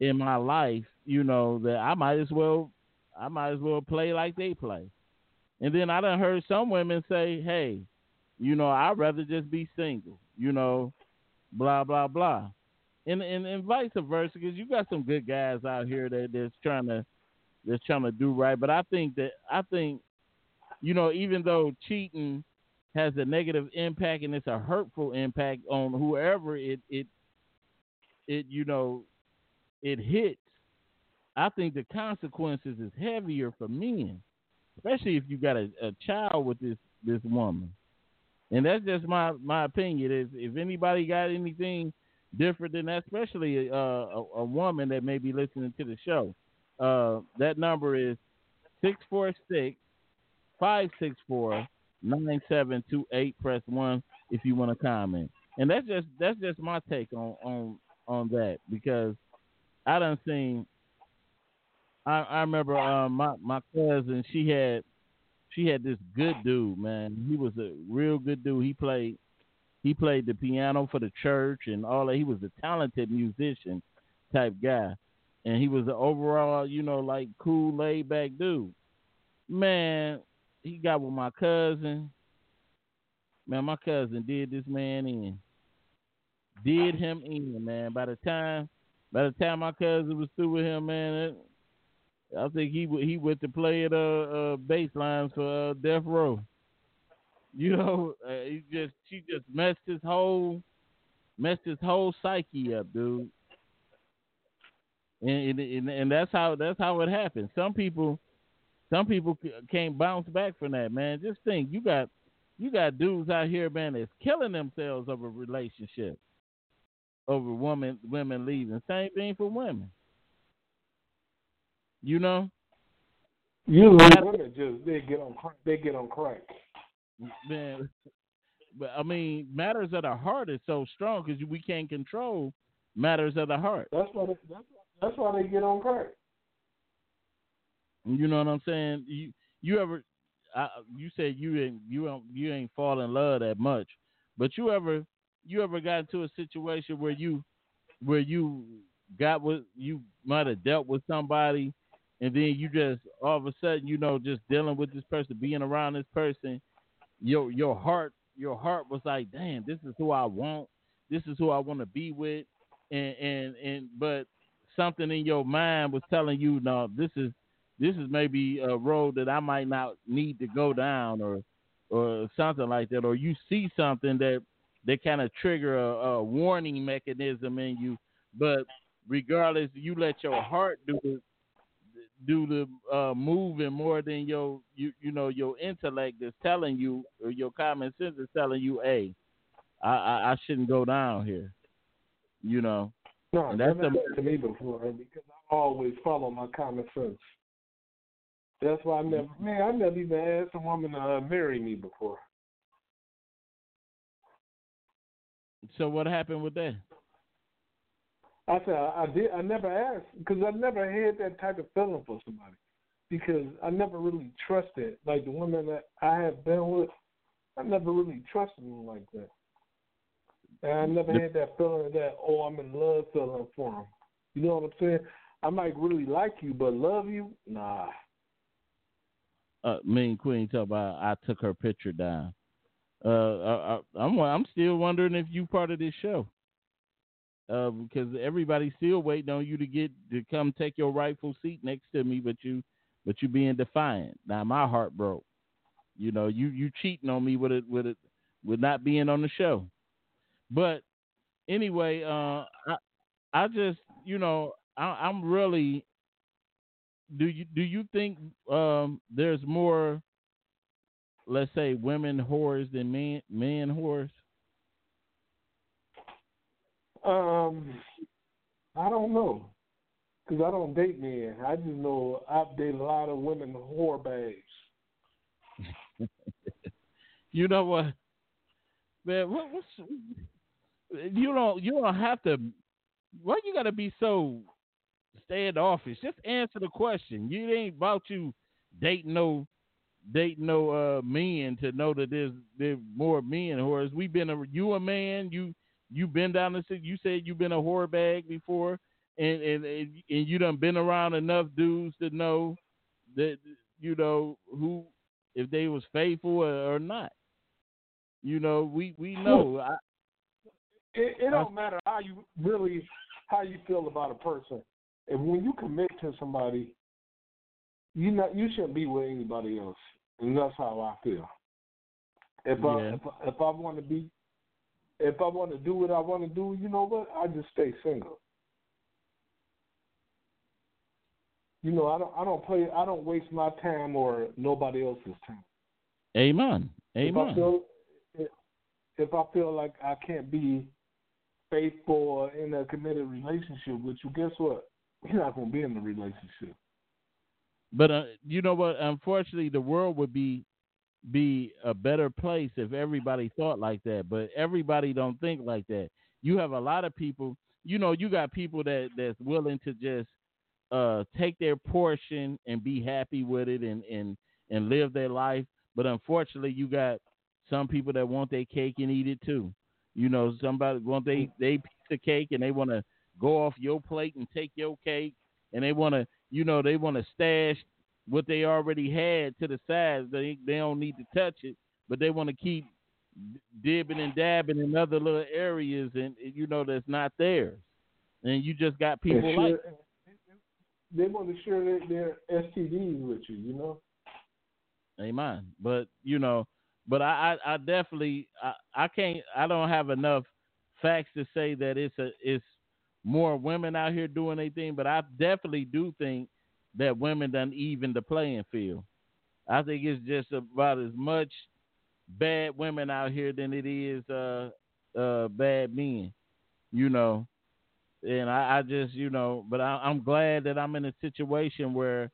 in my life, you know, that I might as well I might as well play like they play. And then I done heard some women say, Hey, you know, I'd rather just be single, you know, blah blah blah. And and, and vice versa, because you got some good guys out here that that's trying to that's trying to do right. But I think that I think, you know, even though cheating has a negative impact and it's a hurtful impact on whoever it it it you know it hits, I think the consequences is heavier for men, especially if you got a, a child with this this woman. And that's just my my opinion. Is if anybody got anything different than that, especially uh, a, a woman that may be listening to the show, uh, that number is 646 564 9728. Press 1 if you want to comment. And that's just that's just my take on on on that because I done seen. I, I remember uh, my my cousin. She had she had this good dude, man. He was a real good dude. He played he played the piano for the church and all that. He was a talented musician type guy and he was an overall, you know, like cool, laid back dude. Man, he got with my cousin. Man, my cousin did this man in. Did him in, man. By the time, by the time my cousin was through with him, man, it, I think he he went to play at a uh, uh, bass for uh, Death Row. You know, (laughs) uh, he just she just messed his whole messed his whole psyche up, dude and, and and that's how that's how it happens. Some people, some people can't bounce back from that, man. Just think, you got you got dudes out here, man, that's killing themselves over relationship, over women women leaving. Same thing for women. You know. Usually women just they get on they get on crack. Man, but I mean, matters of the heart is so strong because we can't control matters of the heart. That's what it, that's that's why they get on crack. You know what I'm saying? You you ever I, you said you ain't you ain't you ain't fall in love that much, but you ever you ever got into a situation where you where you got with you might have dealt with somebody and then you just all of a sudden you know just dealing with this person being around this person your your heart your heart was like damn this is who I want. This is who I want to be with. And and and but something in your mind was telling you, no, this is this is maybe a road that I might not need to go down, or or something like that, or you see something that that kind of trigger a, a warning mechanism in you, but regardless, you let your heart do the do the uh, moving more than your you you know your intellect is telling you or your common sense is telling you, hey, I I, I shouldn't go down here, you know. No, and that's never happened to me before because I always follow my common sense. That's why I never, man, I never even asked a woman to uh, marry me before. So what happened with that? I said I, I did. I never asked because I never had that type of feeling for somebody because I never really trusted like the women that I have been with. I never really trusted them like that. And I never had that feeling that, oh, I'm in love feeling for him. You know what I'm saying? I might really like you, but love you, nah. Uh, me and Queen talk about I took her picture down. Uh, I, I, I'm I'm still wondering if you part of this show. Uh, because everybody's still waiting on you to get to come take your rightful seat next to me, but you but you being defiant. Now my heart broke. You know, you you cheating on me with it with it with not being on the show. But anyway, uh, I I just you know I, am really. Do you do you think um, there's more, let's say, women whores than men men whores? Um, I don't know. because I don't date men. I just know I've dated a lot of women whore babes. (laughs) you know what, man? What, what's you don't you don't have to. Why you got to be so standoffish? Just answer the question. You ain't about you dating no date no uh men to know that there's there's more men whores. We been a you a man. You you been down the city. You said you've been a whore bag before, and and and you done been around enough dudes to know that you know who if they was faithful or, or not. You know, we we know. I, it, it don't matter how you really how you feel about a person. And when you commit to somebody, you not you shouldn't be with anybody else. And that's how I feel. If yeah. I if, if I want to be, if I want to do what I want to do, you know what? I just stay single. You know, I don't I don't play I don't waste my time or nobody else's time. Amen. Amen. If I feel, if I feel like I can't be faithful or in a committed relationship with you, guess what? You're not going to be in the relationship. But uh, you know what? Unfortunately, the world would be be a better place if everybody thought like that. But everybody don't think like that. You have a lot of people. You know, you got people that that's willing to just uh, take their portion and be happy with it and and and live their life. But unfortunately, you got some people that want their cake and eat it too. You know, somebody want they they piece of cake and they want to go off your plate and take your cake, and they want to, you know, they want to stash what they already had to the side. They they don't need to touch it, but they want to keep dibbing and dabbing in other little areas, and you know that's not theirs. And you just got people sure, like they want to share their, their STDs with you, you know. Amen. But you know, but I, I, I definitely I, I can't I don't have enough facts to say that it's a it's more women out here doing anything, but I definitely do think that women done even the playing field. I think it's just about as much bad women out here than it is uh uh bad men, you know. And I, I just you know, but I, I'm glad that I'm in a situation where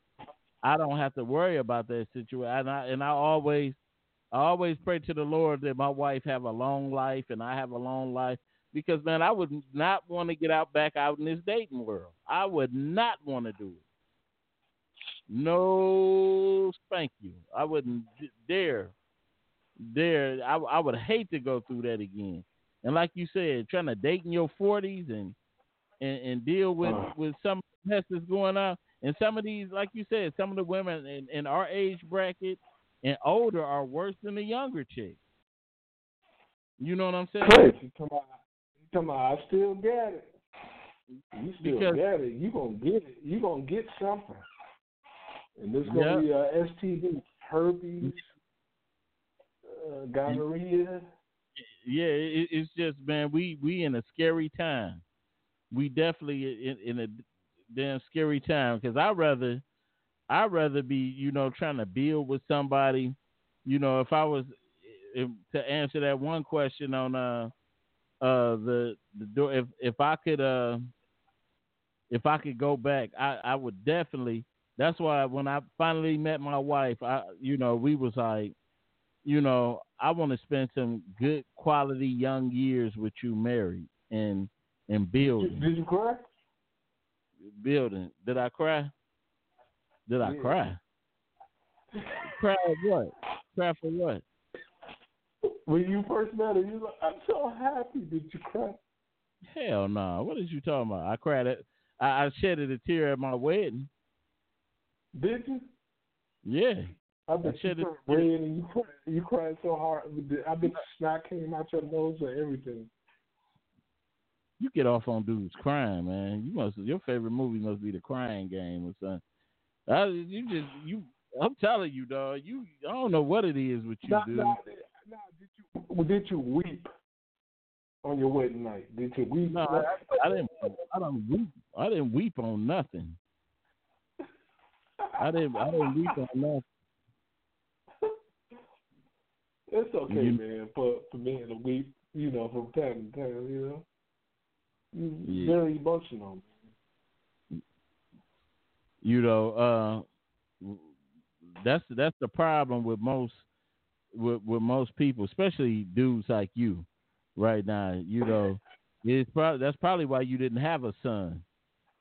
I don't have to worry about that situation. And I and I always I always pray to the Lord that my wife have a long life and I have a long life because man, I would not want to get out back out in this dating world. I would not want to do it. No, thank you. I wouldn't dare, dare. I, I would hate to go through that again. And like you said, trying to date in your forties and, and and deal with uh. with some mess that's going on. And some of these, like you said, some of the women in, in our age bracket and older are worse than the younger chicks. You know what I'm saying? Chris, you talking about, you talking I still get it. You still because, get it. You gonna get it. You gonna get something. And this is gonna be a STD, herpes, uh, gonorrhea. Yeah, it, it's just man, we we in a scary time. We definitely in, in a damn scary time because I rather I'd rather be, you know, trying to build with somebody. You know, if I was if, to answer that one question on uh uh the the door, if if I could uh if I could go back, I I would definitely. That's why when I finally met my wife, I you know we was like, you know, I want to spend some good quality young years with you married and and building. Did you cry? Building. Did I cry? Did I yeah. cry? cry what? Cry for what? When you first met her, you like, I'm so happy. Did you cry? Hell no. Nah. What is you talking about? I cried at I, I shedded a tear at my wedding. Did you? Yeah. I bet I you wedding and you cried, you cried so hard. I bet snot came out your nose and everything. You get off on dudes crying, man. You must your favorite movie must be the crying game or something. I, you just you. I'm telling you, dog. You I don't know what it is with you, dude. Now, now, did you did you weep on your wedding night? Did you weep? No, I, I didn't. I didn't weep. I didn't weep on nothing. I didn't. I didn't weep on nothing. It's okay, you, man, for for me to weep. You know, from time to time. You know, yeah. very emotional. Man. You know, uh, that's that's the problem with most with, with most people, especially dudes like you, right now. You know, it's probably that's probably why you didn't have a son,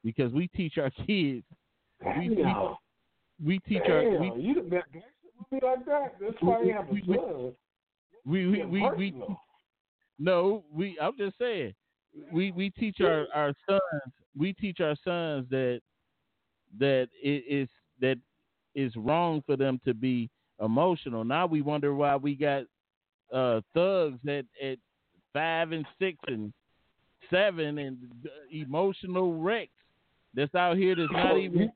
because we teach our (laughs) kids. We, we, we teach Damn, our we, you done got gangster with me like that. That's why you have a we- we- son. we we we, we no we I'm just saying we we teach our our sons we teach our sons that that it is that it's wrong for them to be emotional. Now we wonder why we got uh thugs at at five and six and seven and emotional wrecks that's out here that's not even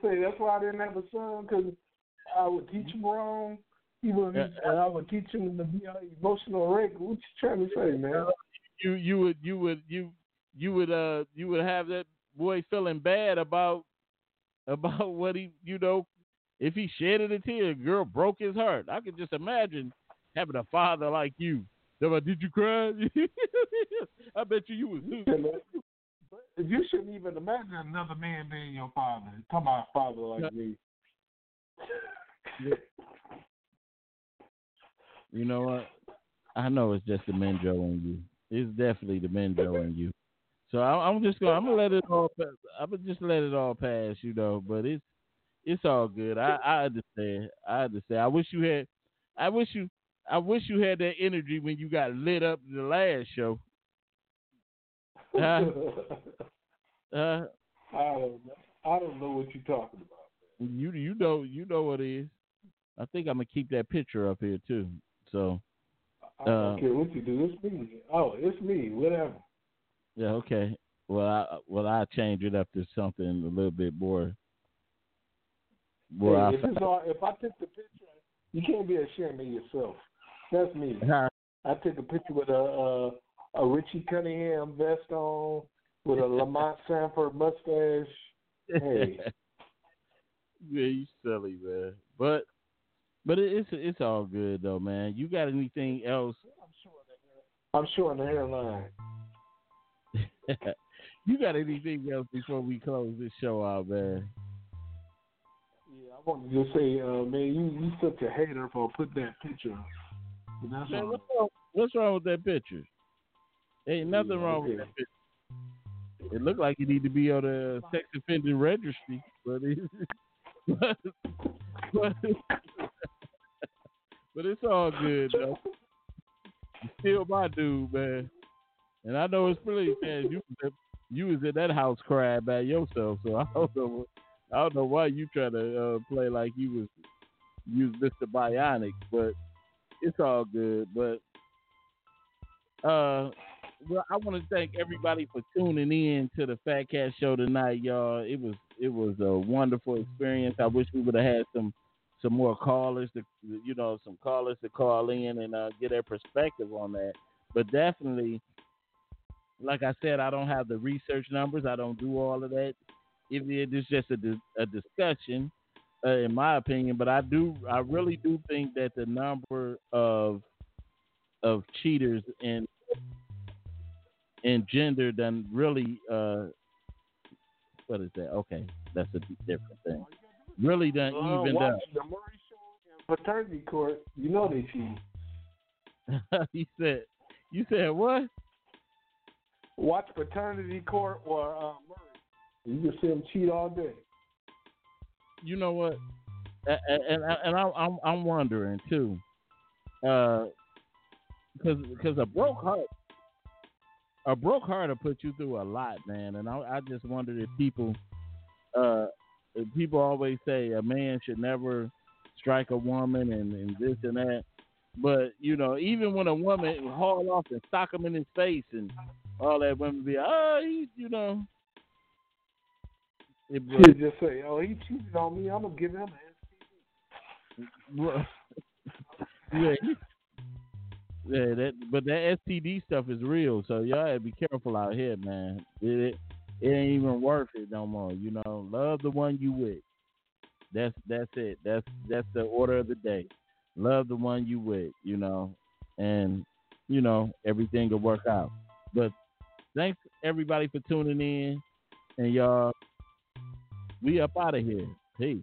to say that's why I didn't have a son because I would teach him wrong. He would, Yeah. and I would teach him to be an emotional wreck. What you trying to say, man? you you would you would you you would uh you would have that boy feeling bad about about (laughs) what he you know if he shedded a tear, a girl broke his heart. I could just imagine having a father like you. They're like, Did you cry? (laughs) I bet you you was You You shouldn't even imagine another man being your father. Talking about a father like me. You know what? I know it's just the Menjo in you. It's definitely the Menjo in you. So I, I'm just gonna I'm gonna let it all pass. I'm gonna just let it all pass, you know. But it's it's all good. I I understand. I understand. I wish you had. I wish you. I wish you had that energy when you got lit up the last show. Huh? Uh, I don't know. I don't know what you're talking about. you you know you know what it is. I think I'm gonna keep that picture up here too. So I don't Uh, care what you do. It's me. Oh, it's me. Whatever. Yeah, okay. Well, I well I change it up to something a little bit more. More Hey, if, it's all, if I took the picture, you can't be ashamed of yourself. That's me. I took a picture with a a, Richie Cunningham vest on, with a Lamont (laughs) Sanford mustache. Hey. (laughs) yeah, you silly man. But but it, it's it's all good though, man. You got anything else? I'm showing the hairline. (laughs) you got anything else before we close this show out, man? Yeah, I wanted to just say, uh, man, you you such a hater for putting that picture. up. Man, what's wrong, what's wrong with that picture? Ain't nothing Yeah, wrong with that picture. It looked like you need to be on the sex offender registry, but it, (laughs) but, but, but it's all good though. You're still my dude, man. And I know it's pretty man. You was you was in that house crying by yourself, so I don't know. I don't know why you trying to uh, play like you was you was Mr. Bionic, but it's all good. But uh, well, I want to thank everybody for tuning in to the Fat Cat Show tonight, y'all. It was it was a wonderful experience. I wish we would have had some some more callers to you know some callers to call in and uh, get their perspective on that. But definitely, like I said, I don't have the research numbers. I don't do all of that. If it is just a a discussion, uh, in my opinion, but I do I really do think that the number of of cheaters in in gender done really uh what is that? Okay, that's a different thing. Really done Uh, evened up. the Maury Show and Paternity Court. You know they cheat. (laughs) you said you said what? Watch Paternity Court or uh, Maury. You can see them cheat all day. You know what? And and, and I'm I'm I'm wondering too, because because a broke heart, a broke heart will put you through a lot, man. And I I just wondered if people, uh, if people always say a man should never strike a woman and, and this and that. But you know, even when a woman haul off and sock him in his face and all that, women be, oh, he, you know, it, She just say, "Oh, he cheated on me. I'm gonna give him an Well, (laughs) (laughs) yeah, yeah. That but that STD stuff is real, so y'all gotta be careful out here, man. It, it ain't even worth it no more. You know, love the one you with. That's that's it. That's that's the order of the day. Love the one you with. You know, and you know everything will work out. But thanks everybody for tuning in, and y'all We up out of here. Peace.